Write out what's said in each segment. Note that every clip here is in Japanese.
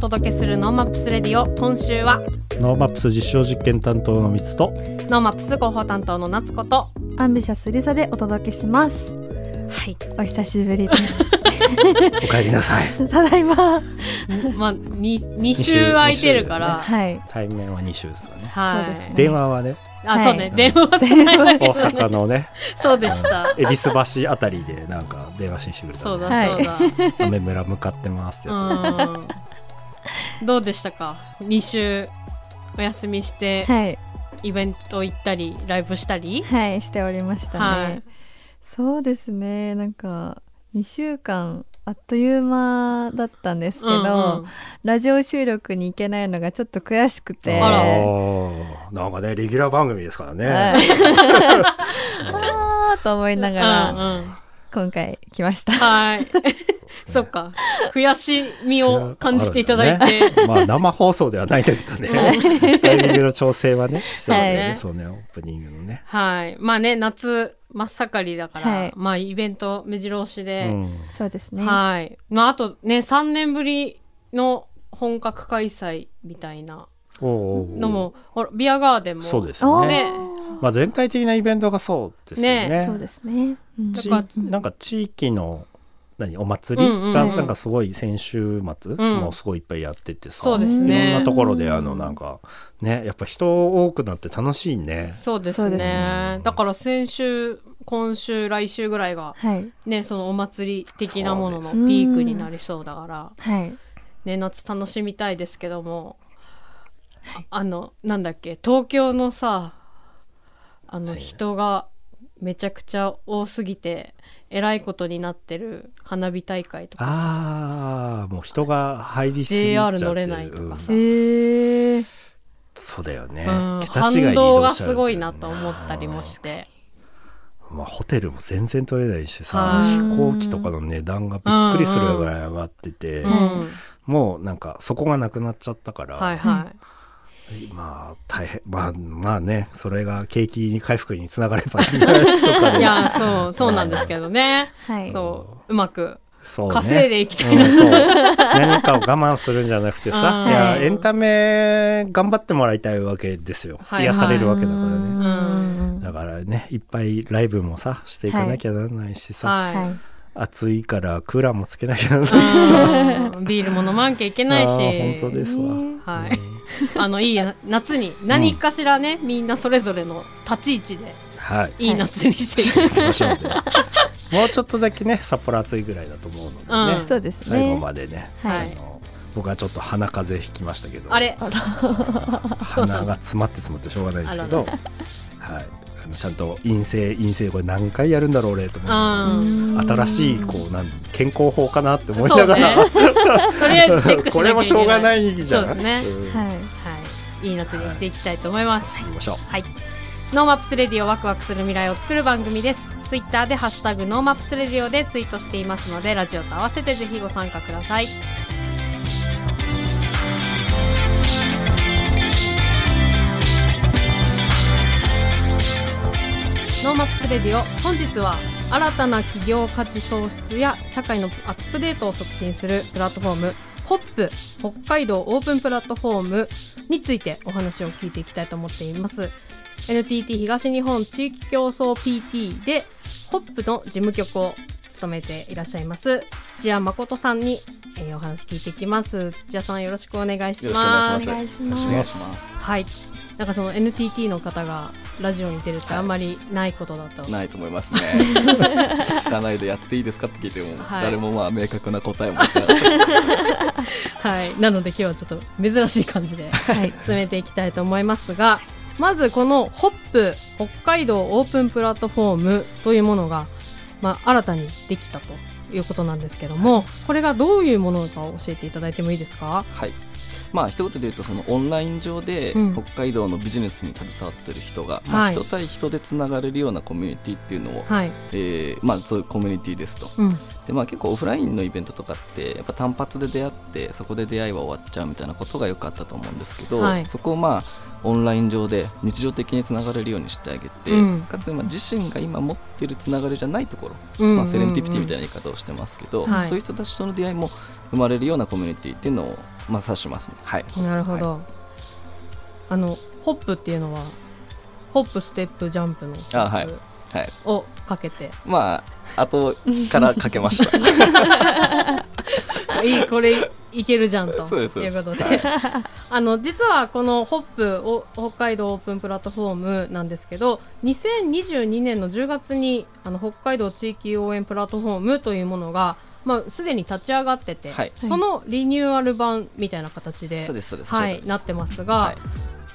お届けするノーマップスレディオ。今週はノーマップス実証実験担当のみつとノーマップス広報担当の夏子とアンビシャスリサでお届けします。はい。お久しぶりです。お帰りなさい。ただいま。まあ二二週空いてるから。はい。対面は2週ですよね。はい。そうですね。電話はね。あ、はい。そうね。電話はつないだ。だけ大阪のねそうでした。恵比寿橋あたりでなんか電話してくれたそうだはいそうだ、雨村向かってますってやうんどうでしたか？二週お休みして、はい。イベント行ったりライブしたり？はいしておりましたね、はい。そうですね。なんか2週間あっという間だったんですけど、うんうん。ラジオ収録に行けないのがちょっと悔しくつてなんかねレギュラー番組ですからね、はい。あーと思いながら、うんうん。今回来ました。はい。そっか。悔しみを感じていただいて。ね。まあ生放送ではないんだけどねタイミングの調整はねしてねはいそうねオープニングのね、はい。まあね、夏真っ盛りだから、はい。まあイベント目白押しうで、ん、そうですね。はい。まああとね、3年ぶりの本格開催みたいなのも、ほら、ビアガーデンも。そうですね。まあ、全体的なイベントがそうですよね。ね。そうですね、うん。なんか地域の何お祭りがなんかすごい先週末うん。もうすごいいっぱいやっててさ、そうですいろんねなところであのなんかねやっぱ人多くなって楽しいね。そうですね。そうですね。だから先週、今週、来週ぐらいが、はい。ね、そのお祭り的なもののピークになりそうだから、はい。ね、夏楽しみたいですけども、ああのなんだっけ東京のさあのはい。人がめちゃくちゃ多すぎてえらいことになってる花火大会とかさ。ああもう人が入りすぎちゃって JR 乗れないとかさ。えー、そうだよね、うん、反移動がすごいなと思ったりもして。まあ、ホテルも全然取れないしさはい飛行機とかの値段がびっくりするぐらい上がってて、うん、もうなんかそこがなくなっちゃったから、はいはい、まあ大変まあまあねそれが景気に回復につながればいいんじゃないでしょうかね。いやそうそうなんですけどね、はい。そううまくそうね。稼いでいきたいな。うん何かを我慢するんじゃなくてさうん。いやエンタメ頑張ってもらいたいわけですよ、はい。癒されるわけだからね。ん。だからねいっぱいライブもさしていかなきゃならないしさ、はい、はい。暑いからクーラーもつけなきゃならないしさ。うん。ビールも飲まんきゃいけないし。本当ですわ、ねはい、あのいいな夏に何かしらね、みんなそれぞれの立ち位置ではい。いい夏にしていきましょうねもうちょっとだけね札幌暑いぐらいだと思うのでね、うん。そうですね。最後までね、はい。あの僕はちょっと鼻風邪ひきましたけど。あれ鼻が詰まって詰まってしょうがないですけど、はい、あのちゃんと陰性陰性これ何回やるんだろう俺と思いながらうん新しいこうなん健康法かなって思いながら、とりあえずチェックしなきゃいけない。これもしょうがないじゃんそうですね。ん。はいはい。いい夏にしていきたいと思います、行きましょう。はい。ノーマップスレディオワクワクする未来を作る番組です。ツイッターでハッシュタグノーマップスレディオでツイートしていますので、ラジオと合わせてぜひご参加ください。ノーマップスレディオ本日は新たな企業価値創出や社会のアップデートを促進するプラットフォームホップ北海道オープンプラットフォームについてお話を聞いていきたいと思っています。NTT 東日本地域共創 PT でホップの事務局を務めていらっしゃいます土屋誠さんに、えーお話聞いていきます。土屋さんよろしくお願いします。願いします。お願いします。はいなんかその NTT の方がラジオに出るってあんまりないことだと、ないと思いますね。知らないでやっていいですかって聞いても、はい。誰もまあ明確な答えもなかったですはい、なので今日はちょっと珍しい感じではい。進めていきたいと思いますがまずこのホップ北海道オープンプラットフォームというものが、まあ、新たにできたということなんですけどもこれがどういうものかを教えていただいてもいいですか？はいまあ一言で言うとそのオンライン上でうん。北海道のビジネスに携わってる人が、まあ、はい。人対人でつながれるようなコミュニティっていうのを、はい、えーまあ、そういうコミュニティですと。うん、でまあ、結構オフラインのイベントとかってやっぱ単発で出会ってそこで出会いは終わっちゃうみたいなことがよくあったと思うんですけど、はい。そこをまあオンライン上で日常的につながれるようにしてあげて、うん。かつまあ自身が今持ってるつながりじゃないところ、うんまあ、セレンティピティみたいな言い方をしてますけど、はい。そういう人たちとの出会いも生まれるようなコミュニティっていうのをまあ指しますね。はい、なるほど、はあのホップっていうのはホップステップジャンプのホあはい。はい。をかけて、まあ後からかけました。いいこれいけるじゃんと。そうですそうです。いうことで、はい。あの実はこのホップお北海道オープンプラットフォームなんですけど2022年の10月にあの北海道地域応援プラットフォームというものが、まあ、すでに立ち上がってて、はい。そのリニューアル版みたいな形ではい、そうです。なってますが、はい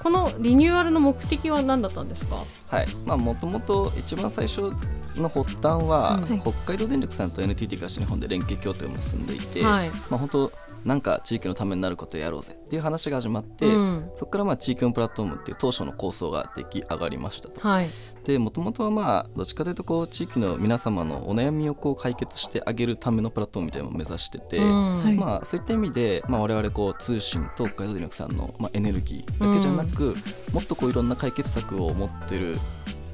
このリニューアルの目的は何だったんですか？はい。まあもともと一番最初の発端は、うん。北海道電力さんと NTT 東日本で連携協定を結んでいて、はい。まあ本当なんか地域のためになることをやろうぜっていう話が始まって、うん。そこからまあ地域のプラットフォームっていう当初の構想が出来上がりましたと。はい。でもともとはまあどっちかというとこう地域の皆様のお悩みをこう解決してあげるためのプラットフォームみたいなのを目指してて、うん。はい。まあ、そういった意味で、まあ、我々こう通信と北海道電力さんの、まあ、エネルギーだけじゃなく、もっとこういろんな解決策を持ってる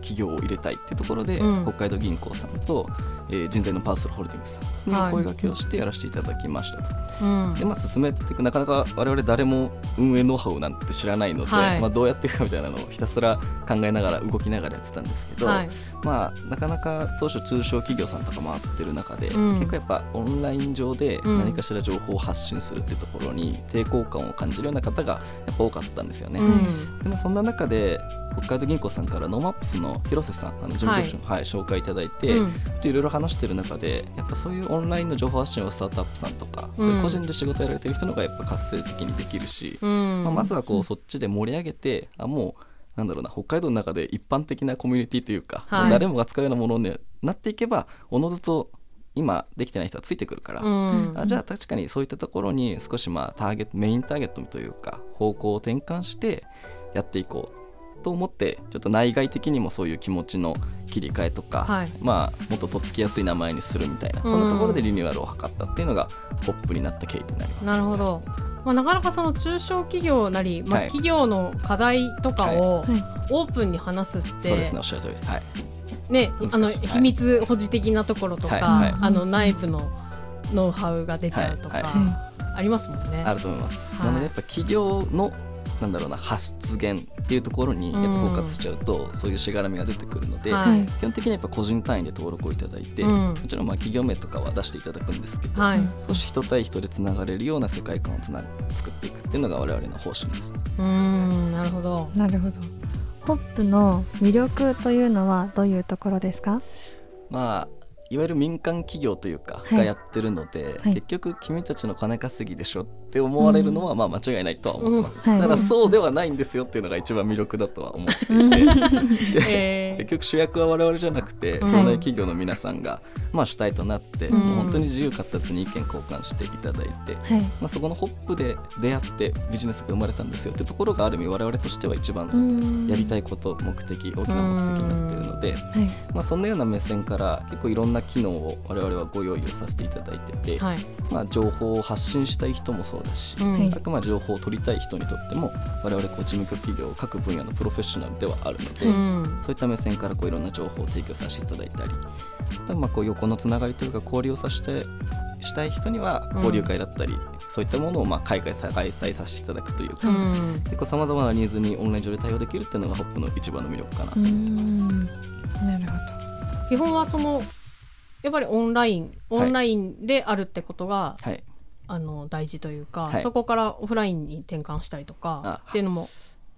企業を入れたいっていうところで、うん。北海道銀行さんと、えー人材のパーソルホールディングスさんにはい。声掛けをしてやらせていただきましたと。うん。でまあ、進めていくなかなか我々誰も運営ノウハウなんて知らないので、はい。まあ、どうやっていくかみたいなのをひたすら考えながら動きながらやってたんですけど、はい。まあ、なかなか当初中小企業さんとか回ってる中で、うん。結構やっぱオンライン上でうん。何かしら情報を発信するっていうところに抵抗感を感じるような方がやっぱ多かったんですよね。うん。でまあ、そんな中で北海道銀行さんからノーマップスの広瀬さんあの事務局長の、はい紹介いただいて、うん。でいろいろ話してる中でやっぱそういうオンラインの情報発信をスタートアップさんとか、そういう個人で仕事やられてる人の方がやっぱ活性的にできるし、うん。まあ、まずはこうそっちで盛り上げてあもうなんだろうな北海道の中で一般的なコミュニティというか、はい。誰もが使うようなものになっていけばおのずと今できてない人はついてくるから、うん。あじゃあ確かにそういったところに少しまあターゲットメインターゲットというか方向を転換してやっていこうと思ってちょっと内外的にもそういう気持ちの切り替えとか、はい。まあもっととっつきやすい名前にするみたいな、うん。そんなところでリニューアルを図ったっていうのがポップになった経緯になります。なるほど、まあ、なかなかその中小企業なり、まあ、はい。企業の課題とかをはい。オープンに話すって、そうですねおっしゃる通りです。はい。ねあの秘密保持的なところとか、はい。はいあの内部のノウハウが出ちゃうとか、はい。はありますもんね。あると思います。はい。なのでやっぱ企業のなんだろうな発言っていうところにやっぱフォーカスしちゃうと、そういうしがらみが出てくるので、はい。はい基本的にはやっぱ個人単位で登録をいただいて、うん。もちろんまあ企業名とかは出していただくんですけど、はい、少し人対人でつながれるような世界観をつな作っていくっていうのが我々の方針です。うーんなるほど。なるほど。ホップの魅力というのはどういうところですか？まあいわゆる民間企業というかはい。がやってるので、はい。結局君たちの金稼ぎでしょって思われるのはまあ間違いないとは思ってます、うん。はい。ただそうではないんですよっていうのが一番魅力だとは思っていて、え結局主役は我々じゃなくてうん東大企業の皆さんが、まあ、主体となって、うん。もう本当に自由活発に意見交換していただいて、はい。まあ、そこのホップで出会ってビジネスが生まれたんですよってところがある意味我々としては一番やりたいいこと目的大きな目的になっているので、はい。まあ、そんなような目線から結構いろんな機能を我々はご用意をさせていただいてて、まあ、情報を発信したい人もそうだし、あくまで情報を取りたい人にとっても我々こう事務局企業各分野のプロフェッショナルではあるので、うん。そういった目線からこういろんな情報を提供させていただいたりまあこう横のつながりというか交流をさせてしたい人には交流会だったり、そういったものをまあ開催さ開催させていただくというか、うん。結構さまざまなニーズにオンライン上で対応できるっていうのがホップの一番の魅力かなとう思ってます。ん。なるほ基本はそのやっぱりオンラインオンラインであるってことが、はいあの大事というか、はい。そこからオフラインに転換したりとかあっていうのも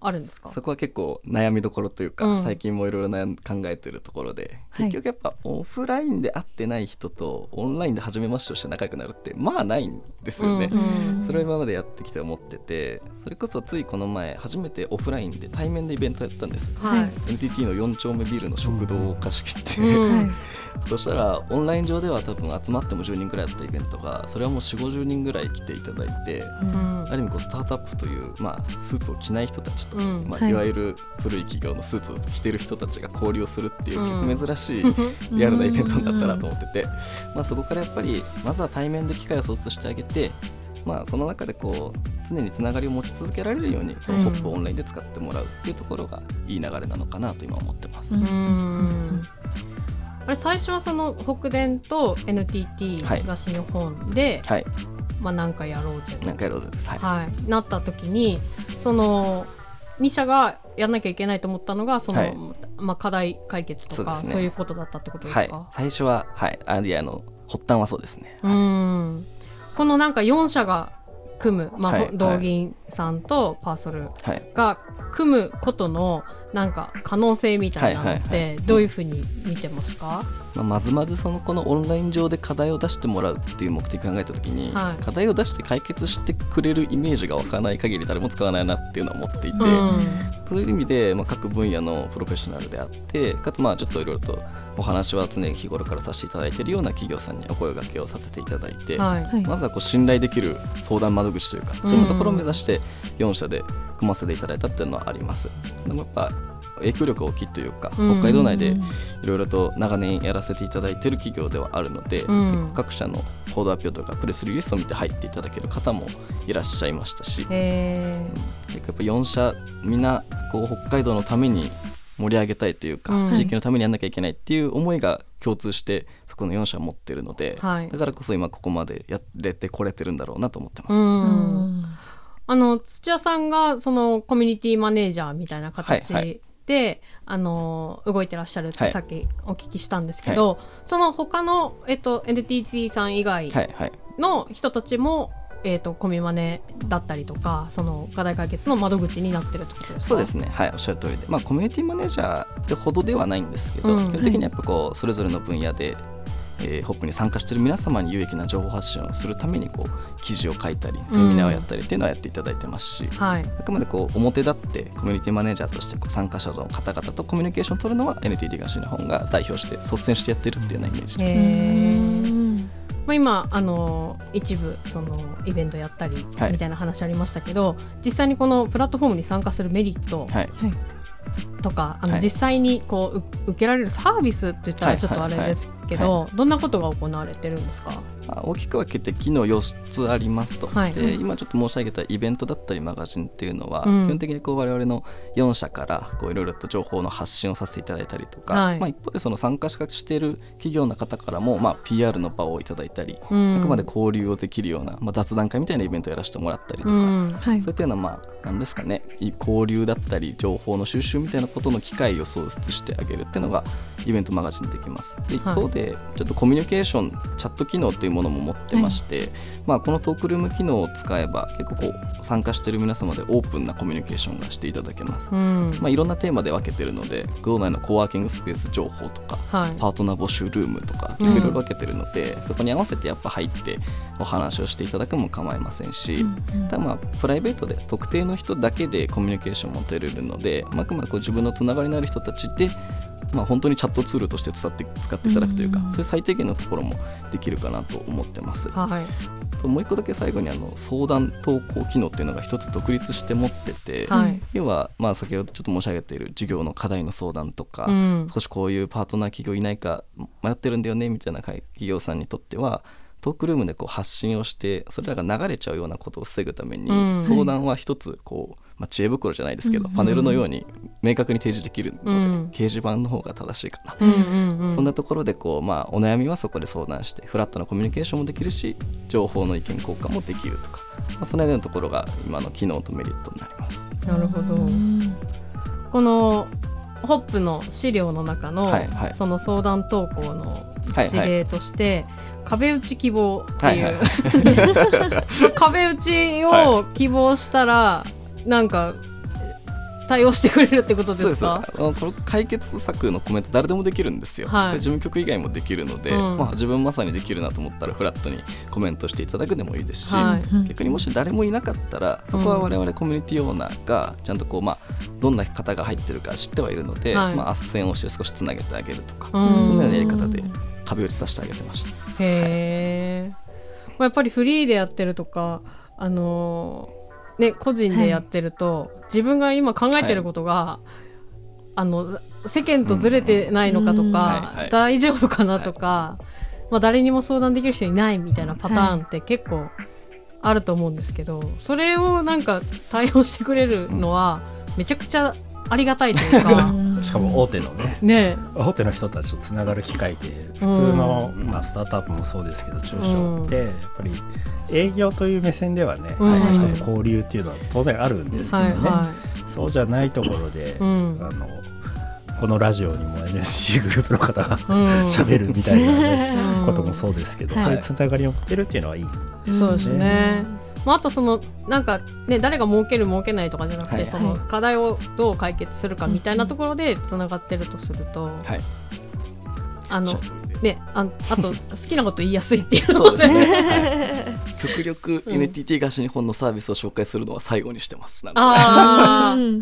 あるんですか？そこは結構悩みどころというか、うん。最近もいろいろ悩ん考えてるところで、はい。結局やっぱオフラインで会ってない人とオンラインで初めましてをして仲良くなるってまあないんですよね。うんうんそれを今までやってきて思っててそれこそついこの前初めてオフラインで対面でイベントやったんです。はい、はい NTT の4丁目ビルの食堂を貸し切って、うんはい そしたらオンライン上では多分集まっても10人ぐらいやったイベントがそれはもう4 5 0人ぐらい来ていただいて、うん。ある意味こうスタートアップという、まあ、スーツを着ない人たちうんまあ、はい。いわゆる古い企業のスーツを着てる人たちが交流をするっていううん。結構珍しいリアルなイベントになったなと思ってて、まあ、そこからやっぱりまずは対面で機会を創出してあげて、まあ、その中でこう常につながりを持ち続けられるようにこのホップをオンラインで使ってもらうっていうところがいい流れなのかなと今思ってます。うん。うんあれ最初はその北電と NTT はい。東日本で、はい、まあなんかやろうぜ何回ローゼです。はい。はい、なった時にその2社がやんなきゃいけないと思ったのがその、はい。まあ、課題解決とかそう,、ね。いうことだったってことですはい。か、、最初は、はい、アイディアの発端はそうですね。うん。このなんか4社が組む、まあはい。道銀さんとパーソルはい、が組むことのなんか可能性みたいなのってどういうふうに見てますか、まあ、まずまずそのこのオンライン上で課題を出してもらうっていう目的を考えた時に、はい。課題を出して解決してくれるイメージが湧かない限り誰も使わないなっていうのは思っていて、うん。そういう意味で、まあ、各分野のプロフェッショナルであってかつまあちょっといろいろとお話は常に日頃からさせていただいているような企業さんにお声掛けをさせていただいて、まずはこう信頼できる相談窓口というか、そういうところを目指して4社で組ませていただいたっていうのはあります。でもやっぱ影響力が大きいというか、うん。北海道内でいろいろと長年やらせていただいている企業ではあるので、各社の報道発表とかプレスリリースを見て入っていただける方もいらっしゃいましたし、やっぱ4社みんなこう北海道のために盛り上げたいというか、うん。地域のためにやんなきゃいけないっていう思いが共通してそこの4社持ってるので、はい。だからこそ今ここまでやれてこれてるんだろうなと思ってます。ーううん。んあの土屋さんがそのコミュニティマネージャーみたいな形で、はいはあの動いてらっしゃるっはい。てさっきお聞きしたんですけど、その他のえっと NTT さん以外はいはい。の人たちも、えっとコミマネだったりとかその課題解決の窓口になってるってことですか？そうですね。はいおっしゃる通りで。まあコミュニティマネージャーってほどではないんですけど、うん基本的にやっぱこうそれぞれの分野で、えーホップに参加している皆様に有益な情報発信をするためにこう記事を書いたりセミナーをやったりっていうのはやっていただいてますし、はい。あくまでこう表立ってコミュニティマネージャーとしてこう参加者の方々とコミュニケーションを取るのは NTT 東日本が代表して率先してやってるっていうようなイメージです。まあ、今あの一部そのイベントやったりはい。みたいな話ありましたけど、実際にこのプラットフォームに参加するメリットはい。とか、あのはい。実際にこうう受けられるサービスって言ったらちょっとあれですけど、はい。はどんなことが行われてるんですか？まあ大きく分けて機能4つありますと、はい。で今ちょっと申し上げたイベントだったりマガジンっていうのは、うん。基本的にこう我々の4社からこういろいろと情報の発信をさせていただいたりとか、はい。まあ、一方でその参加している企業の方からも、まあ、PR の場をいただいたり、うん。あくまで交流をできるような、まあ、雑談会みたいなイベントをやらせてもらったりとか、うん。はい。そういったような、まあ、なんですかね、い交流だったり、情報の収集みたいなことの機会を創出してあげるっていうのが、イベントマガジンでできます。で一方で、ちょっとコミュニケーション、チャット機能っていうものも持ってまして、まあ、このトークルーム機能を使えば、結構こう、参加している皆様でオープンなコミュニケーションがしていただけます。うん。まあ、いろんなテーマで分けてるので、道内のコワーキングスペース情報とか、はい。パートナー募集ルームとかいうん。ろいろ分けてるので、そこに合わせてやっぱ入ってお話をしていただくも構いませんし、ただまあプライベートで特定の人だけでコミュニケーションを持てれるので、まあ、あくまでこう自分のつながりのある人たちで、まあ、本当にチャットツールとして使って使っていただくというか、うん。そういう最低限のところもできるかなと思ってます。はい。ともう一個だけ最後にあの相談投稿機能っていうのが一つ独立して持ってて、はい。要はまあ先ほどちょっと申し上げている事業の課題の相談とか、うん。少しこういうパートナー企業いないか迷ってるんだよねみたいな企業さんにとってはトークルームでこう発信をしてそれらが流れちゃうようなことを防ぐために、うん。相談は一つこう、まあ、知恵袋じゃないですけど、うん。パネルのように明確に提示できるので、うん。掲示板の方が正しいかな。そんなところでこう、まあ、お悩みはそこで相談してフラットなコミュニケーションもできるし情報の意見交換もできるとか、まあ、そのようなところが今の機能とメリットになります。なるほど。このホップの資料の中の、はいはい。その相談投稿のはいはい。事例として、壁打ち希望っていう、はいはい。壁打ちを希望したら、なんか対応してくれるってことですか？この解決策のコメント誰でもできるんですよ、はい。事務局以外もできるので、うん。まあ、自分まさにできるなと思ったらフラットにコメントしていただくでもいいですし、はい。逆にもし誰もいなかったらそこは我々コミュニティオーナーがちゃんとこう、まあ、どんな方が入ってるか知ってはいるので、はい。まあ斡旋をして少しつなげてあげるとか、うん。そんなようなやり方で壁打ちさせてあげてました。へえ、まあやっぱりフリーでやってるとかあのーね個人でやってると、自分が今考えてることが、あの世間とずれてないのかとうんか、はいはい。大丈夫かなとか、まあ、誰にも相談できる人いないみたいなパターンって結構あると思うんですけど、それをなんか対応してくれるのはめちゃくちゃありがたいというか。しかも大手のね。ね。大手の人たちとつながる機会って普通の、まあ、スタートアップもそうですけど中小ってやっぱり営業という目線ではね、うん。人と交流っていうのは当然あるんですけどね、はいはそうじゃないところで、うん。あのこのラジオにも NSC グループの方がい、うん、喋るみたいな、ねうん。こともそうですけど、はい。そういうつながりを持ってるっていうのはいい。そうですね。まあ、あとそのなんかね誰が儲ける儲けないとかじゃなくて、はいその課題をどう解決するかみたいなところでつながってるとすると、はい。あのねああと好きなこと言いやすいっていうそうですね、はい、極力うん。NTT 東日本のサービスを紹介するのは最後にしてます。ああうん。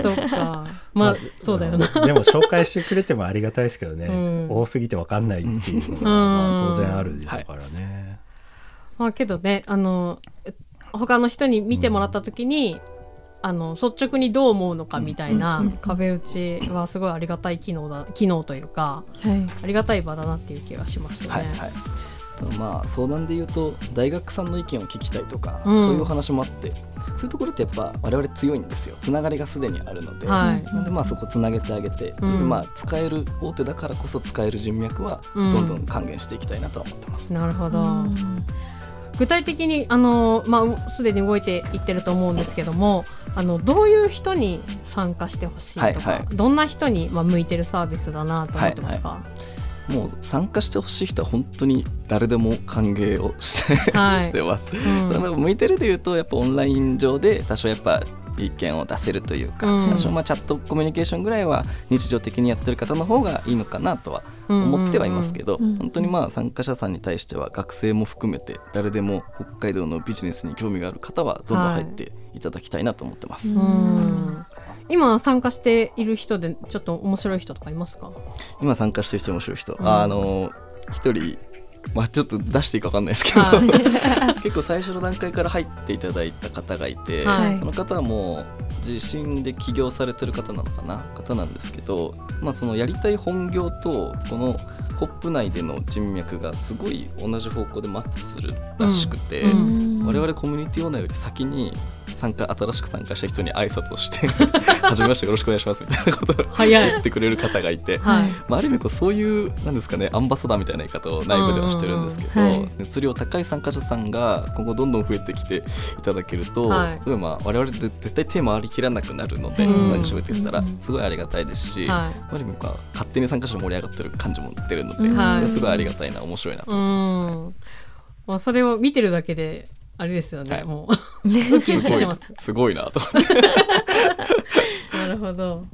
そっか。まあそうだよな。でも紹介してくれてもありがたいですけどね、うん。多すぎて分かんないっていうのが、当然あるだからね。まあけどねあの他の人に見てもらった時に、あの率直にどう思うのかみたいなうん壁打ちはすごいありがたい機能だ機能というかはい。ありがたい場だなっていう気がしましたね。はいはい。まあ相談で言うと大学さんの意見を聞きたいとか、うん。そういうお話もあってそういうところってやっぱ我々強いんですよ。つながりがすでにあるので、はい。なんでまあそこつなげてあげて、うん。まあ使える大手だからこそ使える人脈はうん。どんどん還元していきたいなとは思ってます。なるほど、うん具体的にあの、まあ、すでに動いていってると思うんですけどもあのどういう人に参加してほしいとか、はいはい。どんな人に、まあ、向いてるサービスだなと思ってますか、もう参加してほしい人は本当に誰でも歓迎をして, はい。してます。うん。向いてるというとやっぱオンライン上で多少やっぱ意見を出せるというか、うん。多少まあチャットコミュニケーションぐらいは日常的にやってる方の方がいいのかなとは思ってはいますけど、うんうんうん。本当にまあ参加者さんに対しては学生も含めて誰でも北海道のビジネスに興味がある方はどんどん入っていただきたいなと思ってます。うん。今参加している人でちょっと面白い人とかいますか？今参加してる人面白い人、うん。あの一人まあちょっと出していいか分かんないですけど、はい。結構最初の段階から入っていただいた方がいて、はい。その方はもう自身で起業されてる方なのかな？方なんですけど、まあ、そのやりたい本業とこのホップ内での人脈がすごい同じ方向でマッチするらしくて、うん。我々コミュニティオーナーより先に参加新しく参加した人に挨拶をして「はじめましてよろしくお願いします」みたいなことを言ってくれる方がいて。はい。まあ、ある意味こうそういうなんですかねアンバサダーみたいな言い方を内部ではしてるんですけど、はい。熱量高い参加者さんが今後どんどん増えてきていただけると、はい。すごいまあ我々で絶対手回りきらなくなるので、うん。参加者増えていったらうん。すごいありがたいですし、はある意味こう勝手に参加者盛り上がってる感じも出るので、うん。それはすごいありがたいな面白いなと思ってます。ん。まあ、それを見てるだけであれですよね、はい。もう。すごいキします。すごいなと思って。なるほど。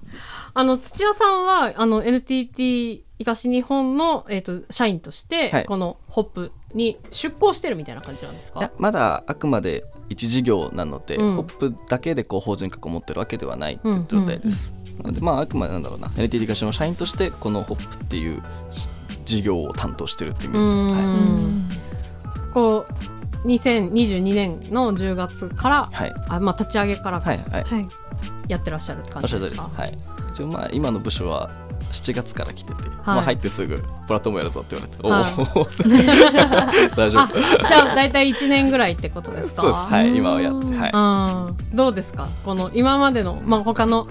あの土屋さんはあの NTT 東日本のえっ、と社員として、はい。このホップに出向してるみたいな感じなんですか？いやまだあくまで一事業なので、うん。ホップだけでこう法人格を持ってるわけではないっていう状態です。なのでまああくまでなんだろうな。NTT 東の社員としてこのホップっていう事業を担当してるってイメージです。こう2022年の10月から、はいあまあ立ち上げからはいはい。はいやってらっしゃるって感じですか？はい。一応まあ今の部署は7月から来てて、いまあ入ってすぐプラットフォームやるぞって言われて、おはいお 大丈あ夫。じゃあ大体1年ぐらいってことですか？そうです。はい今はやってはうんどうですか？この今までのまあ他の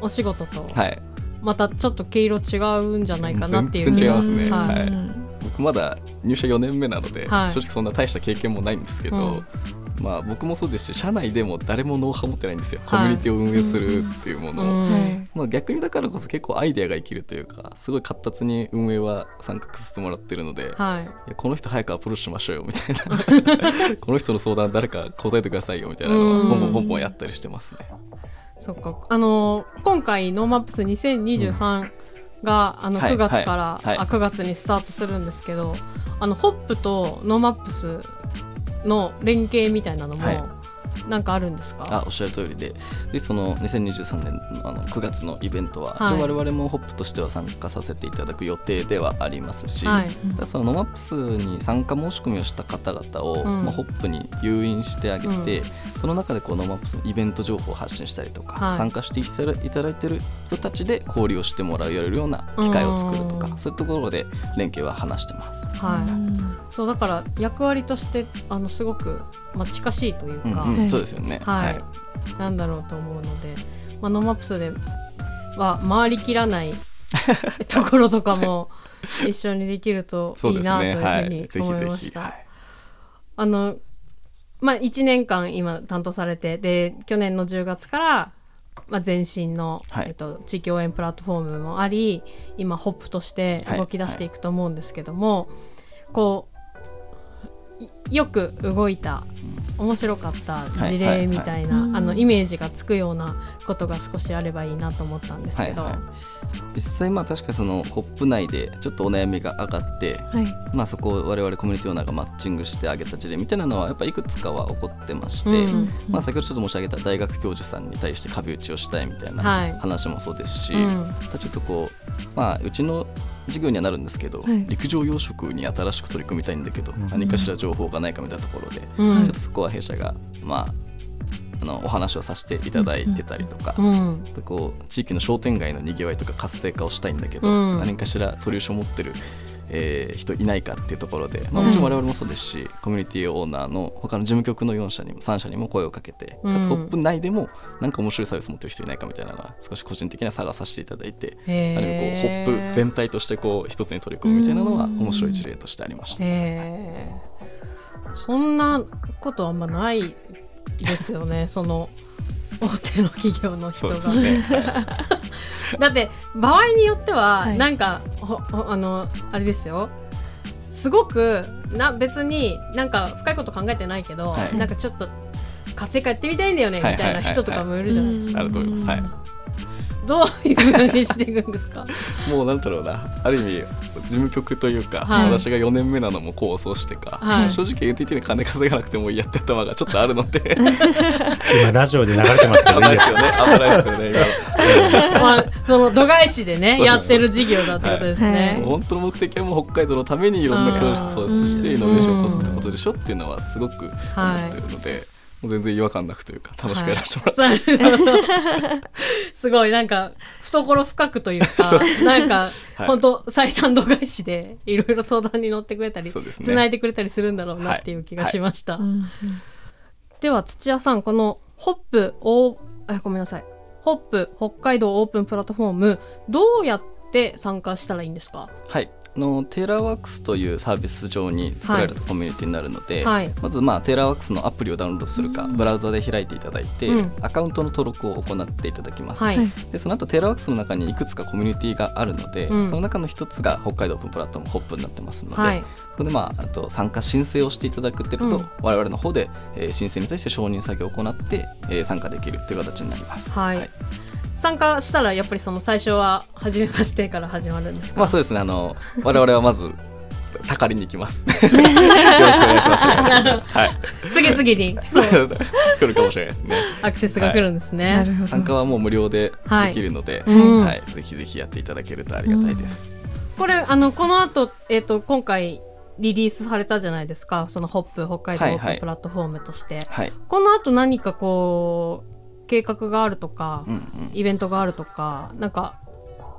お仕事といはい。またちょっと毛色違うんじゃないかなっていう全然違いますね。ははいい。うん僕まだ入社4年目なので、はい。正直そんな大した経験もないんですけど、まあ僕もそうですし社内でも誰もノウハウ持ってないんですよ、コミュニティを運営するっていうものを、まあ、逆にだからこそ結構アイデアが生きるというかすごい活発に運営は参画させてもらってるので、はい。いやこの人早くアプローチしましょうよみたいな。この人の相談誰か答えてくださいよみたいなのうん。をポンポンポンポンやったりしてますね。そっか。あのー今回ノーマップス2023が、あのはい9月から、あ9月にスタートするんですけどあのホップとノーマップスの連携みたいなのも、はいなんかあるんですか？あおっしゃる通りで。でその2023年のあの9月のイベントは、はい。我々もホップとしては参加させていただく予定ではありますし、はい。そのノマップスに参加申し込みをした方々を、うん。まあ、ホップに誘引してあげて、その中でこうノマップスのイベント情報を発信したりとか、はい。参加していただいただいてる人たちで交流をしてもらうような機会を作るとか、うん。そういうところで連携は話してます。はい、うん。そうだから役割としてあのすごく、まあ、近しいというか、うんうん。はいそうですよね。はいなんだろうと思うので、まあ、ノーマップスでは回りきらない ところとかも一緒にできるといいなというね。はい。ふうに。思いました。はい。あのまあ1年間今担当されてで去年の10月から、まあ、前身の、はいえっと、地域応援プラットフォームもあり今ホップとして動き出していくと思うんですけども、こういよく動いた面白かった事例みたいな、はいはい。はいあのイメージがつくようなことが少しあればいいなと思ったんですけど、はいはい。実際まあ確かにそのホップ内でちょっとお悩みが上がって、はい。まあ、そこを我々コミュニティオーナーがマッチングしてあげた事例みたいなのはやっぱいくつかは起こってまして、うんまあ、先ほどちょっと申し上げた大学教授さんに対して壁打ちをしたいみたいなはい。話もそうですし、うん。またちょっとこう、まあ、うちの授業にはなるんですけど、はい。陸上養殖に新しく取り組みたいんだけど、ん。何かしら情報がないかみたいなところで、うん。ちょっとそこは弊社が、まあ、あのお話をさせていただいてたりとか、うん。でこう地域の商店街のにぎわいとか活性化をしたいんだけど、うん。何かしらソリューションを持ってる、えー人いないかっていうところで、まあ、うん。もちろん我々もそうですし、コミュニティオーナーの他の事務局の4社にも3社にも声をかけて、うん。かつホップ内でもなんか面白いサービス持ってる人いないかみたいなのは少し個人的には探させていただいて、ある意味こうホップ全体としてこう一つに取り組むみたいなのは面白い事例としてありました。そんなことあんまないですよね。その大手の企業の人が。ね、はい だって場合によっては、はい。なんかあのあれですよ。すごくな別になんか深いこと考えてないけど、はい。なんかちょっと活性化やってみたいんだよねみはい。たいな人とかもいるじゃないですか、あると思います。はいどういうふうにしていくんですか？もうなんだろうな。ある意味事務局というか、はい。私が4年目なのも構想してか、はい。正直 NTT で金稼がなくてもいいやって頭がちょっとあるので。今ラジオで流れてますけど危ないですすよね。危ないですよね今。まあその度外視でねやってる事業だってことですね、はい。本当の目的はもう北海道のためにいろんなプロジェクトを創出してイノベーションを起こすってことでしょっていうのはすごく思ってるので、全然違和感なくというか楽しくやらせてもらって、なるほどすごいなんか懐深くというか なんか、はい。本当採算度外視でいろいろ相談に乗ってくれたりつないでくれたりするんだろうなっていう気がしました、うんでは土屋さんこのホップおあごめんなさい。ホップ北海道オープンプラットフォームどうやって参加したらいいんですか？はい。あのテーラーワークスというサービス上に作られたコミュニティになるので、はい。まず、まあ、テーラーワークスのアプリをダウンロードするか、ブラウザで開いていただいて、うん。アカウントの登録を行っていただきます、はい、はいでその後テーラーワークスの中にいくつかコミュニティがあるので、うん。その中の一つが北海道オープンプラットフォームホップになってますので、はい。ここで、まあ、あと参加申請をしていただくっていうのと、うん。我々の方で、えー申請に対して承認作業を行って、えー参加できるという形になります。はい参加したらやっぱりその最初は初めましてから始まるんですか、まあそうですねあの 我々はまずたかりに行きます。よろしくお願いします。はい。次々に。来るかもしれないですね。アクセスが来るんですね、なるほど。参加はもう無料ではいできるので、うん。はい、ぜひぜひやっていただけるとありがたいです。これあのこの後、えっと今回リリースされたじゃないですか。そのホップ北海道オはいはい。ープンプラットフォームとして、はい。この後何かこう計画があるとか、うんうん。イベントがあるとかなんか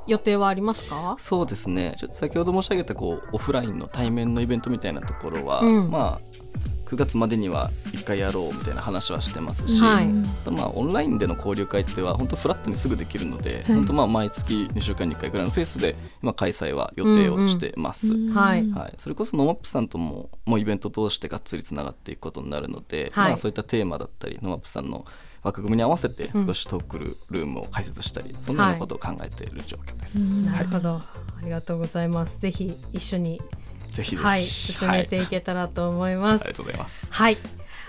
予定はありますか？そうですね。ちょっと先ほど申し上げたこうオフラインの対面のイベントみたいなところは、うん。まあ9月までには一回やろうみたいな話はしてますし、はい。あとまあオンラインでの交流会っては本当フラットにすぐできるので、はい。本当まあ毎月2週間に1回ぐらいのペースで今開催は予定をしてます。うんはい。はい、それこそノマップさんとももうイベント通してがっつりつながっていくことになるので、はい。まあ、そういったテーマだったりノマップさんの枠組みに合わせてうん。少しトークルームを開設したり、そんなようなことを考えている状況です。なるほど、ありがとうございます。ぜひ一緒にぜひはい進めていけたらと思います、はいありがとうございます。はい。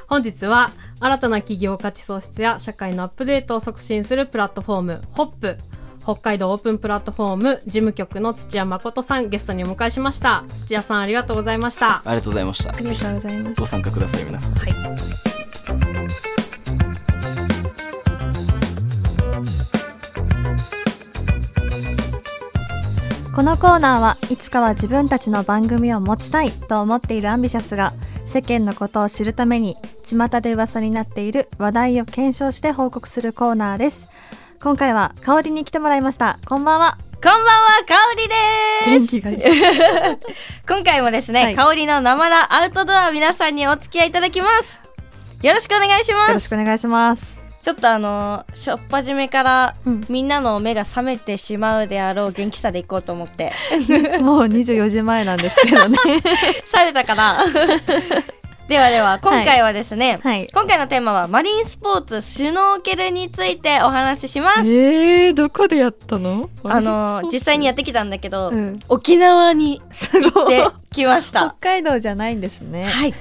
本日は新たな企業価値創出や社会のアップデートを促進するプラットフォームホップ。北海道オープンプラットフォーム事務局の土屋誠さんゲストにお迎えしました。土屋さんありがとうございました。ありがとうございました。ありがとうございます。ご参加ください皆さん。はいこのコーナーはいつかは自分たちの番組を持ちたいと思っているアンビシャスが世間のことを知るために巷で噂になっている話題を検証して報告するコーナーです今回は香りに来てもらいましたこんばんはこんばんは、香りです。気がいい 今回もですね、はい香りの生ラアウトドア皆さんにお付き合いいただきます。よろしくお願いしよます。ろしくお願いしますちょっとあのーしょっぱじめから、うん。みんなの目が覚めてしまうであろう元気さでいこうと思って。もう24時前なんですけどね。覚めたかな？ではでは、今回はですね、はい。今回のテーマはマリンスポーツ、シュノーケルについてお話しします。えー、どこでやったの？あのー実際にやってきたんだけど、うん。沖縄にす行ってきまし北た。海道じゃないんですね。はい。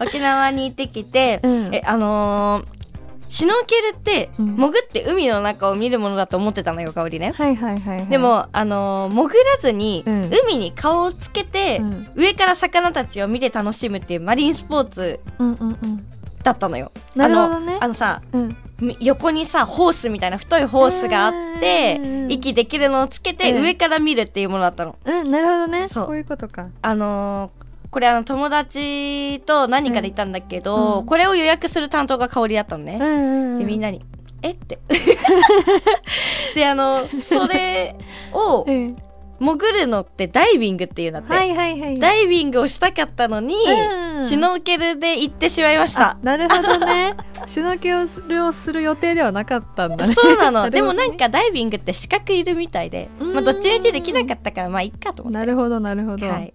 沖縄に行ってきて、うん。え、あのーシュノーケルって、うん。潜って海の中を見るものだと思ってたのよ、香りね。はいはいはい、はい、でも、あのー潜らずに、うん。海に顔をつけて、うん。上から魚たちを見て楽しむっていうマリンスポーツうんうんうん。だったのよ。なるほどね。あのあのさ、うん。み横にさホースみたいな太いホースがあってうん。息できるのをつけてうん。上から見るっていうものだったの。うんなるほどね。そう。こういうことか。あのーこれあの友達と何かで行ったんだけど、うん。これを予約する担当が香りだったのね。うんうんうん。でみんなに「えっ?」て。であのそれをうん。潜るのってダイビングっていうんだって。はいはいはいダイビングをしたかったのに、うんシュノーケルで行ってしまいました。あ。なるほどね。シュノーケルをする予定ではなかったんだね。そうなの。でもなんかダイビングって資格いるみたいで、まあ、どっちみちできなかったからまあいっかと思って。なるほどなるほど、はい、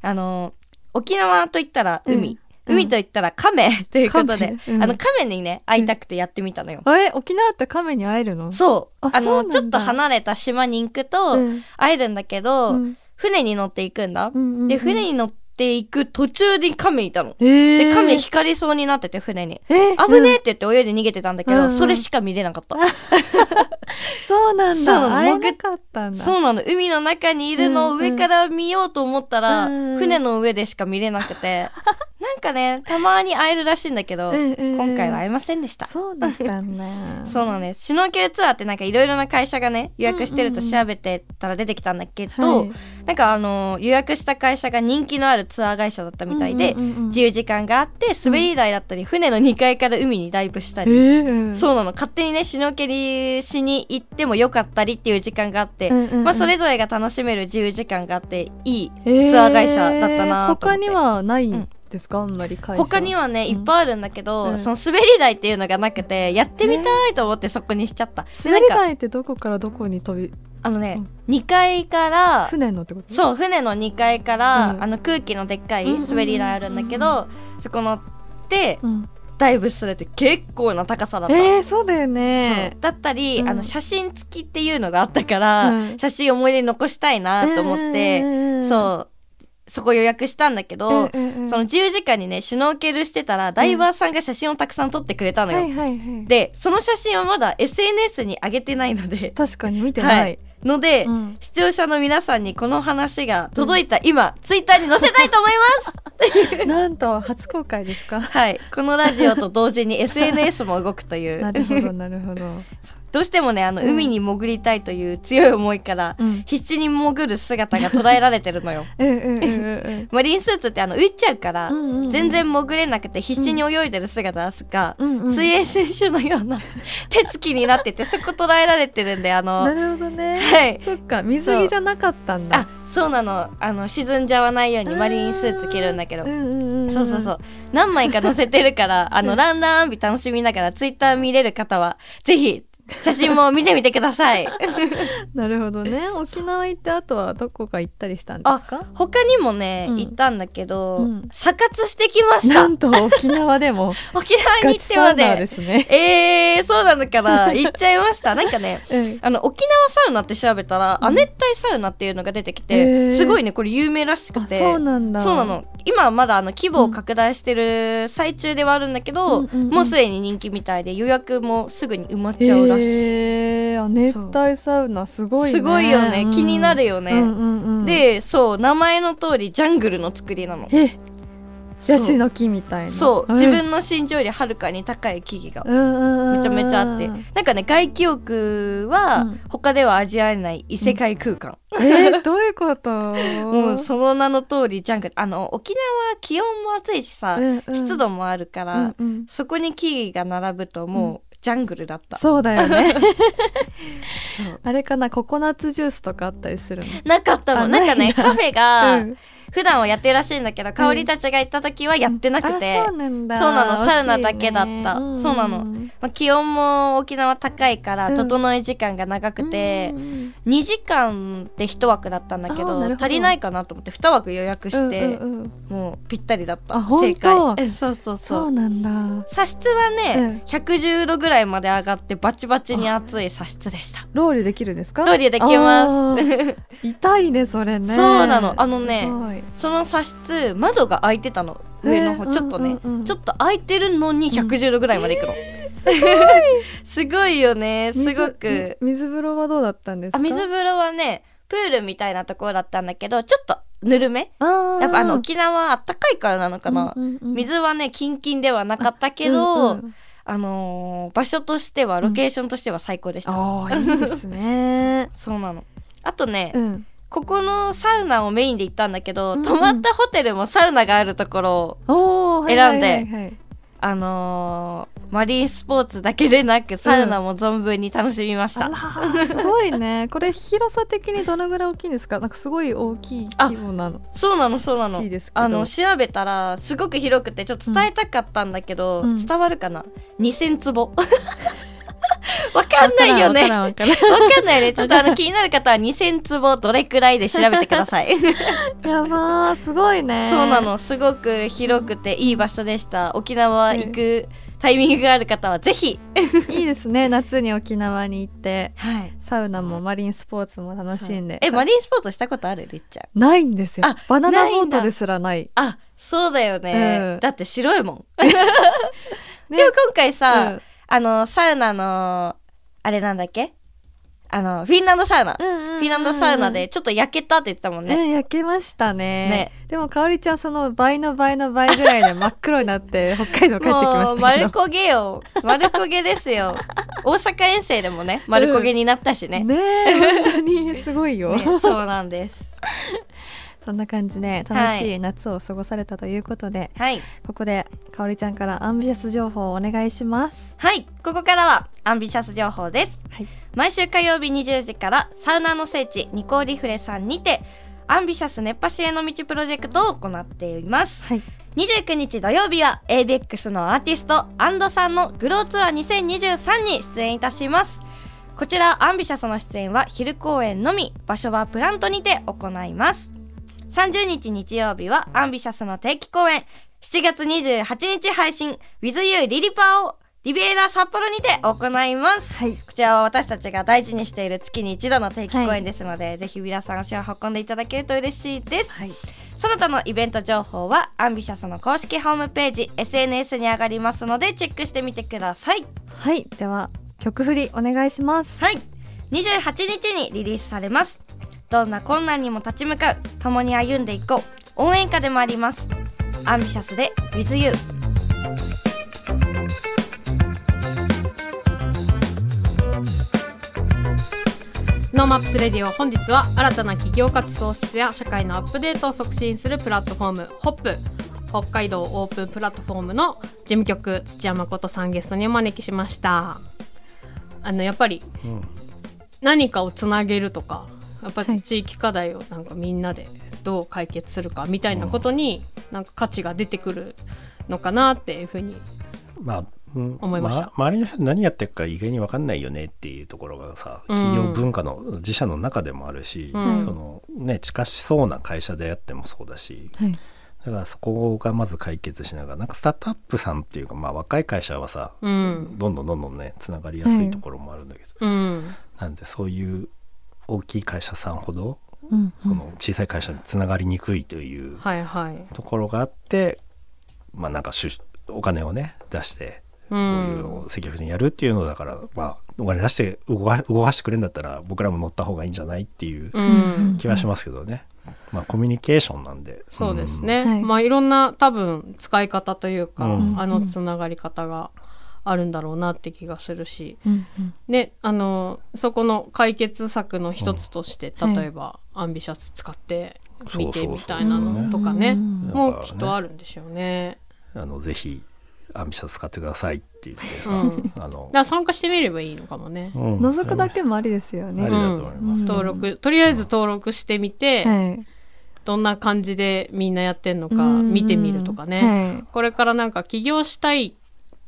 あの沖縄といったら海、うん。海といったら亀ということで、亀。うん。あの亀にね会いたくてやってみたのよ、あれ沖縄って亀に会えるの？そう。あのちょっと離れた島に行くとうん。会えるんだけど、うん。船に乗っていくんだ、うんうんうん。で船に乗っていく途中に亀いたの、えー、で亀光りそうになってて船に。えー危ねえって言って泳いで逃げてたんだけど、うん。うんそれしか見れなかった、そうなんそうだ会え潜っなかったんだ。そうなの。海の中にいるのを上から見ようと思ったら、うん。うん船の上でしか見れなくて。なんかねたまに会えるらしいんだけど、うんうんうん。今回は会えませんでした。そうだったんだ。そうなのねシュノーケルツアーってなんかいろいろな会社がね予約してると調べてたら出てきたんだけど、はい。なんかあの予約した会社が人気のあるツアー会社だったみたいで、自由時間があって滑り台だったり、船の2階から海にダイブしたえり、ー、そうなの。勝手にねシュノーケルしに行ってもよかったりっていう時間があって、まあ、それぞれが楽しめる自由時間があっていいえー。ツアー会社だったなと思って、他にはないんですか、あんまり会社。他にはね、いっぱいあるんだけど、うん。その滑り台っていうのがなくてやってみたいと思ってそこにしちゃった、で滑り台ってどこからどこに飛びあのね、2階から船のってこと？そう船の2階から、うん。あの空気のでっかいうん。うんうんうん滑り台あるんだけど、そこ乗ってうん、ダイブするって結構な高さだった。えー、そうだよね。だったり、うん。あの写真付きっていうのがあったから、うん。写真思い出に残したいなと思って、うそう。そこ予約したんだけど、んうんうん。その自由時間にねシュノーケルしてたらダイバーさんが写真をたくさん撮ってくれたのよ。はいはいはい。でその写真はまだ SNS に上げてないので、確かに見てない、はい、ので、うん。視聴者の皆さんにこの話が届いた今、ツイッターに載せたいと思います。なんと初公開ですか？はい。このラジオと同時に SNS も動くという。なるほどなるほど どうしてもねあの、うん。海に潜りたいという強い思いから、うん。必死に潜る姿が捉えられてるのよ。マリンスーツってあの浮いちゃうから、うんうんうん全然潜れなくて必死に泳いでる姿が、うん。うん水泳選手のような手つきになっててそこ捉えられてるんであの なるほどね。はい。そっか水着じゃなかったんだ。あそうなの。あの沈んじゃわないようにマリンスーツ着るんだけど。うんうんうんそうそうそう。何枚か載せてるからあのランランビ楽しみながらツイッター見れる方はぜひ写真も見てみてください。なるほどね。沖縄行ってあとはどこか行ったりしたんですか？他にもね、うん。行ったんだけど、うん。査活してきました。なんと沖縄でも。沖縄ガに行ってまで。ですね。えー、そうなのかな。行っちゃいました。なんかねうん。あの沖縄サウナって調べたら、亜熱帯サウナっていうのが出てきて、へー。すごいねこれ有名らしくあてそうなんだ。そうなの今はまだあの規模を拡大してる最中ではあるんだけど、うんうんうん。もうすでに人気みたいで予約もすぐに埋まっちゃうらしい、へーあ熱帯サウナすごいね。すごいよね、気になるよね、うんうんうん。でそう名前の通りジャングルの作りなの。えヤシの木みたいな。そう、ん。自分の身長よりはるかに高い木々がめめちゃめちゃあって。なんかね外気浴はうん。他では味わえない異世界空間、えー、どういうこと？もうその名の通りジャングルあの沖縄気温も暑いしさ、うんうん。湿度もあるから、うんうん。そこに木々が並ぶともうジャングルだった、そうだよね。あれかなココナッツジュースとかあったりするの？なかったの。あなんかね カフェがうん。普段はやってるらしいんだけど、香りたちが行った時はやってなくて、あそうなんだ。そうなの。サウナだけだった。ねそうなの。まあ、気温も沖縄高いからうん。整い時間が長くて、うんうん2時間で1枠だったんだけど足りないかなと思って2枠予約して、うんうんうん。もうぴったりだった。正当？解。えそうそうそそううなんだ。茶室はね、うん。110度ぐらいまで上がってバチバチに熱い茶室でした。ロウリュできるんですか？ロウリュできます。痛いねそれね。そうなの。あのねその茶室窓が開いてたの。上の方、えーちょっとね、うんうんうん。ちょっと開いてるのに110度ぐらいまで行くの、すごい。よね。すごく。水水風呂はどうだったんですか？あ水風呂はねプールみたいなところだったんだけどちょっとぬるめ。やっぱあの沖縄あったかいからなのかな、うんうんうん。水はねキンキンではなかったけど、うんうんあのー場所としてはロケーションとしては最高でした、あーいいですね。そうなの。あとね、うん。ここのサウナをメインで行ったんだけど、うんうん。泊まったホテルもサウナがあるところを選んであのーマリンスポーツだけでなくサウナも存分に楽しみました、あらーすごいね。これ広さ的にどのぐらい大きいんですか？なんかすごい大きい規模なの。そうなのそうなの。あの調べたらすごく広くてちょっと伝えたかったんだけど、うん。伝わるかな？2000坪。わかんないよね。わからんないね。ちょっとあの 気になる方は2000坪どれくらいで調べてください。やばーすごいね。そうなの。すごく広くていい場所でした。沖縄行くタイミングがある方はぜひ。いいですね。夏に沖縄に行ってはい。サウナもマリンスポーツも楽しんで。え、マリンスポーツしたことある？りっちゃん。ないんですよ。あバナナボートですらない。あ、そうだよね。うん。だって白いもん。ね。でも今回さ、うん。あの、サウナの、あれなんだっけ？あの、フィンランドサウナ。うんうんうんフィンランドサウナでちょっと焼けたって言ってたもんね。ね、焼けましたね。ね。でもかおりちゃんその倍の倍の倍ぐらいで真っ黒になって北海道帰ってきましたけど。丸焦げよ。丸焦げですよ。大阪遠征でもね丸焦げになったしね,、ねえ本当にすごいよ、ねそうなんです。そんな感じで楽しい夏を過ごされたということで、はい。ここでかおりちゃんからアンビシャス情報をお願いします。はい。ここからはアンビシャス情報です、はい毎週火曜日20時からサウナーの聖地ニコリフレさんにてアンビシャス熱波師への道プロジェクトを行っています。はい。29日土曜日は AVEX のアーティストアンドさんのグローツアー2023に出演いたします。こちらアンビシャスの出演は昼公演のみ場所はプラントにて行います。30日日曜日はアンビシャスの定期公演。7月28日配信。With You リリパーをリビエラ札幌にて行います。はい。こちらは私たちが大事にしている月に一度の定期公演ですので、ぜひ皆さん足を運んでいただけると嬉しいです。はい。その他のイベント情報はアンビシャスの公式ホームページ SNS に上がりますのでチェックしてみてください。はい。では曲振りお願いします。はい。28日にリリースされます。どんな困難にも立ち向かう共に歩んでいこう応援歌でもあります。アンビシャスで With You ノーマップスレディオ本日は新たな企業価値創出や社会のアップデートを促進するプラットフォームホップ。北海道オープンプラットフォームの事務局土屋誠さんゲストにお招きしましたあのやっぱりうん何かをつなげるとかやっぱはいり地域課題をなんかみんなでどう解決するかみたいなことになんか価値が出てくるのかなっていうふうにまあ、うん思いました。周りの人何やってるか意外に分かんないよねっていうところがさうん。企業文化の自社の中でもあるし、うん。そのね近しそうな会社であってもそうだしはい。だからそこがまず解決しながらなんかスタートアップさんっていうか、まあ、若い会社はさ、うん。どんどんどんどんねつながりやすいところもあるんだけど、うん。なんでそういう大きい会社さんほどうん。その小さい会社につながりにくいというはいはい。ところがあって、まあなんか出お金をね出してうこういうんのを積極的にやるっていうのだから、まあお金出して動か動かしてくれるんだったら僕らも乗った方がいいんじゃないっていううん。気はしますけどね。まあコミュニケーションなんで。そうですね、はいまあい。ろんな多分使い方というか、うん。あのつながり方があるんだろうなって気がするし、うんうん。ねあのそこの解決策の一つとして、うん。例えば、アンビシャス使って見てみたいなのとかね。もうきっとあるんでしょうね。あのぜひアンビシャス使ってくださいって言ってさ、うん。あのだ参加してみればいいのかもね。うん。覗くだけもありですよね。ありだと思います、うん。登録とりあえず登録してみて、はい。どんな感じでみんなやってんのかうん。見てみるとかね、はい。これからなんか起業したい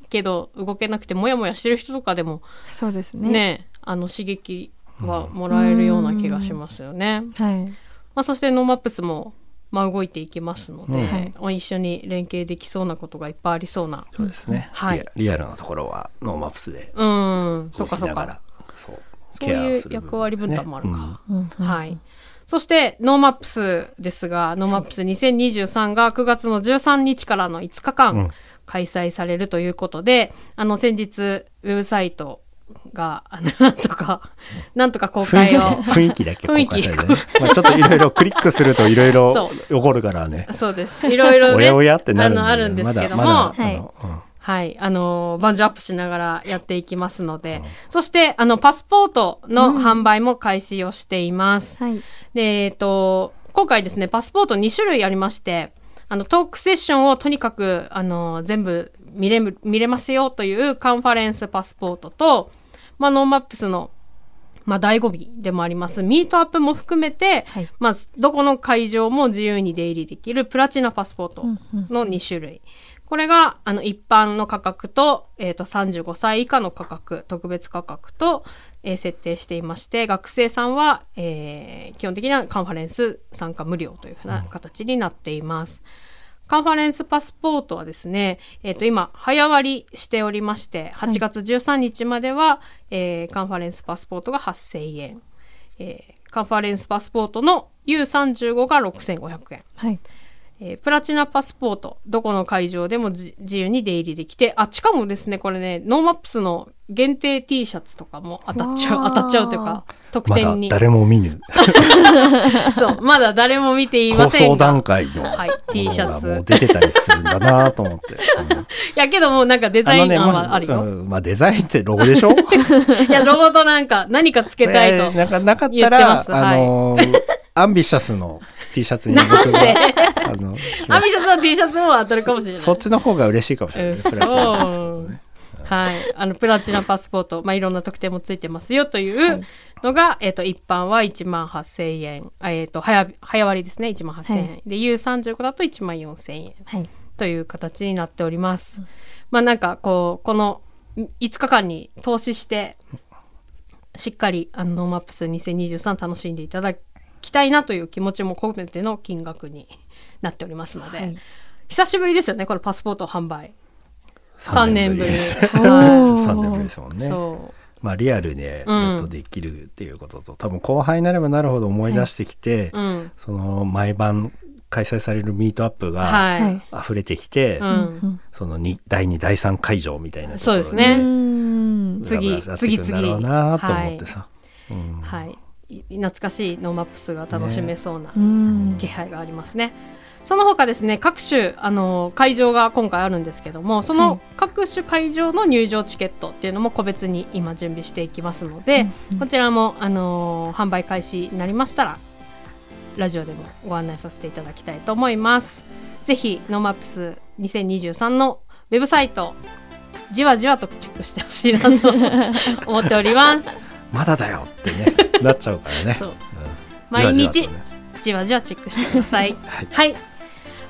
けど動けなくてモヤモヤしてる人とかでもそうですね。ねあの刺激はもらえるような気がしますよね。はい。まあ、そして NoMaps も、まあ、動いていきますので、うん。はい。一緒に連携できそうなことがいっぱいありそうなそうですね、はい。リアルなところは NoMaps でうん。そ動っかそっかきながらそうそういう役割分担もあるか、うんうんはい。そして NoMaps ですが NoMaps 2023が9月の13日からの5日間、うん。開催されるということであの先日ウェブサイトがなんとかなんとか公開を。雰囲気だけ公雰囲気開されてね、まあ、ちょっといろいろクリックするといろいろ そ起こるからね。そうです。いろいろねおやおやってなるねあのあるんですけども、まだまだ。はい。はい、あのバージョンアップしながらやっていきますので、そしてあのパスポートの販売も開始をしています。はい。で、えっと今回ですねパスポート2種類ありまして、あのトークセッションをとにかくあの全部見れる見れますよというカンファレンスパスポートと、まあ NoMaps のまあ醍醐味でもあります。ミートアップも含めて、はい。まあどこの会場も自由に出入りできるプラチナパスポートうんうん。の2種類。これがあの一般の価格と,、えー、と35歳以下の価格特別価格と、えー設定していまして学生さんは、えー基本的にはカンファレンス参加無料というふうな形になっています。カンファレンスパスポートはですね、えー、と今早割りしておりまして8月13日までは、えーカンファレンスパスポートが8000円、えーカンファレンスパスポートの U35 が6500円。はいえープラチナパスポートどこの会場でもじ自由に出入りできてあしかもですねこれね NoMaps の限定 T シャツとかも当たっちゃう当たっちゃうというか特まだ典に、誰も見ぬ。そうまだ誰も見ていませんが段階のはい T シャツ。出てたりするんだなと思って。う んいやけどもなんかデザインはあるよ、うんまあデザインってロゴでしょ？いやロゴとなんか何かつけたいと、えーなんかなかっ言たら、ってます。はい。あのーアンビシャスの T シャツに僕があの アミシャスの T シャツも当たるかもしれない。そっちの方が嬉しいかもしれない。プラチナパスポートねはい、あのプラチナパスポート、まあ、いろんな特典もついてますよというのが、えっと一般は1万8000円、あえっと早早割りですね。1万8000円、はい。で U35 だと1万4000円はい。という形になっております。まあなんかこうこの5日間に投資してしっかりあの NoMaps 2023楽しんでいただきたいなという気持ちも込めての金額になっておりますので、はい。久しぶりですよねこのパスポート販売。3年ぶり。おはー。3年ぶりですもんいね。そう。まあリアルでやっとできるっていうことと、多分後半になればなるほど思い出してきて、うん。その毎晩開催されるミートアップがはい、はい。溢れてきて、ううん。んそのに第2第3会場みたいなところそうですうねん。次ブラブラやっていくんだろうなと思ってさ、うん。はい。い懐かしい NoMaps が楽しめそうなうん気配がありますね。その他ですね各種あの会場が今回あるんですけどもそはいの各種会場の入場チケットっていうのも個別に今準備していきますので、うんこちらもあの販売開始になりましたらラジオでもご案内させていただきたいと思います。ぜひ NoMaps 2023のウェブサイトじわじわとチェックしてほしいなと思っております。まだだよってねなっちゃうからねそううん毎日じわじわとねじわじわチェックしてください。はいはい。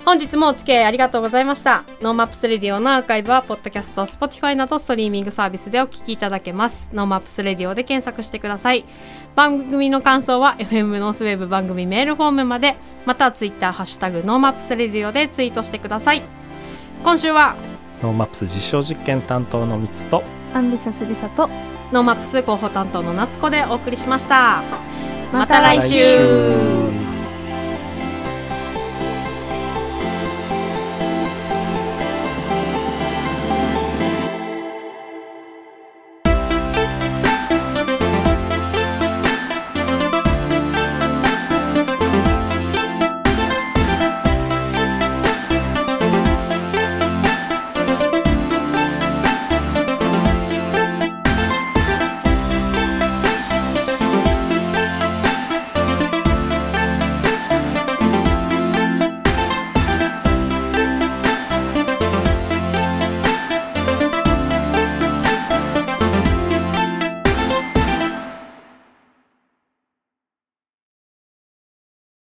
本日もお付き合いありがとうございました。 NoMaps Radio のアーカイブは、ポッドキャスト、Spotify などストリーミングサービスでお聞きいただけます。 NoMaps Radio で検索してください。番組の感想は、FM ノースウェブ番組メールフォームまで、または Twitter、ハッシュタグ、 NoMaps Radio でツイートしてください。今週は、 NoMaps 実証実験担当のみつとアンビシャスリサと NoMaps 広報担当の夏子でお送りしました。また来週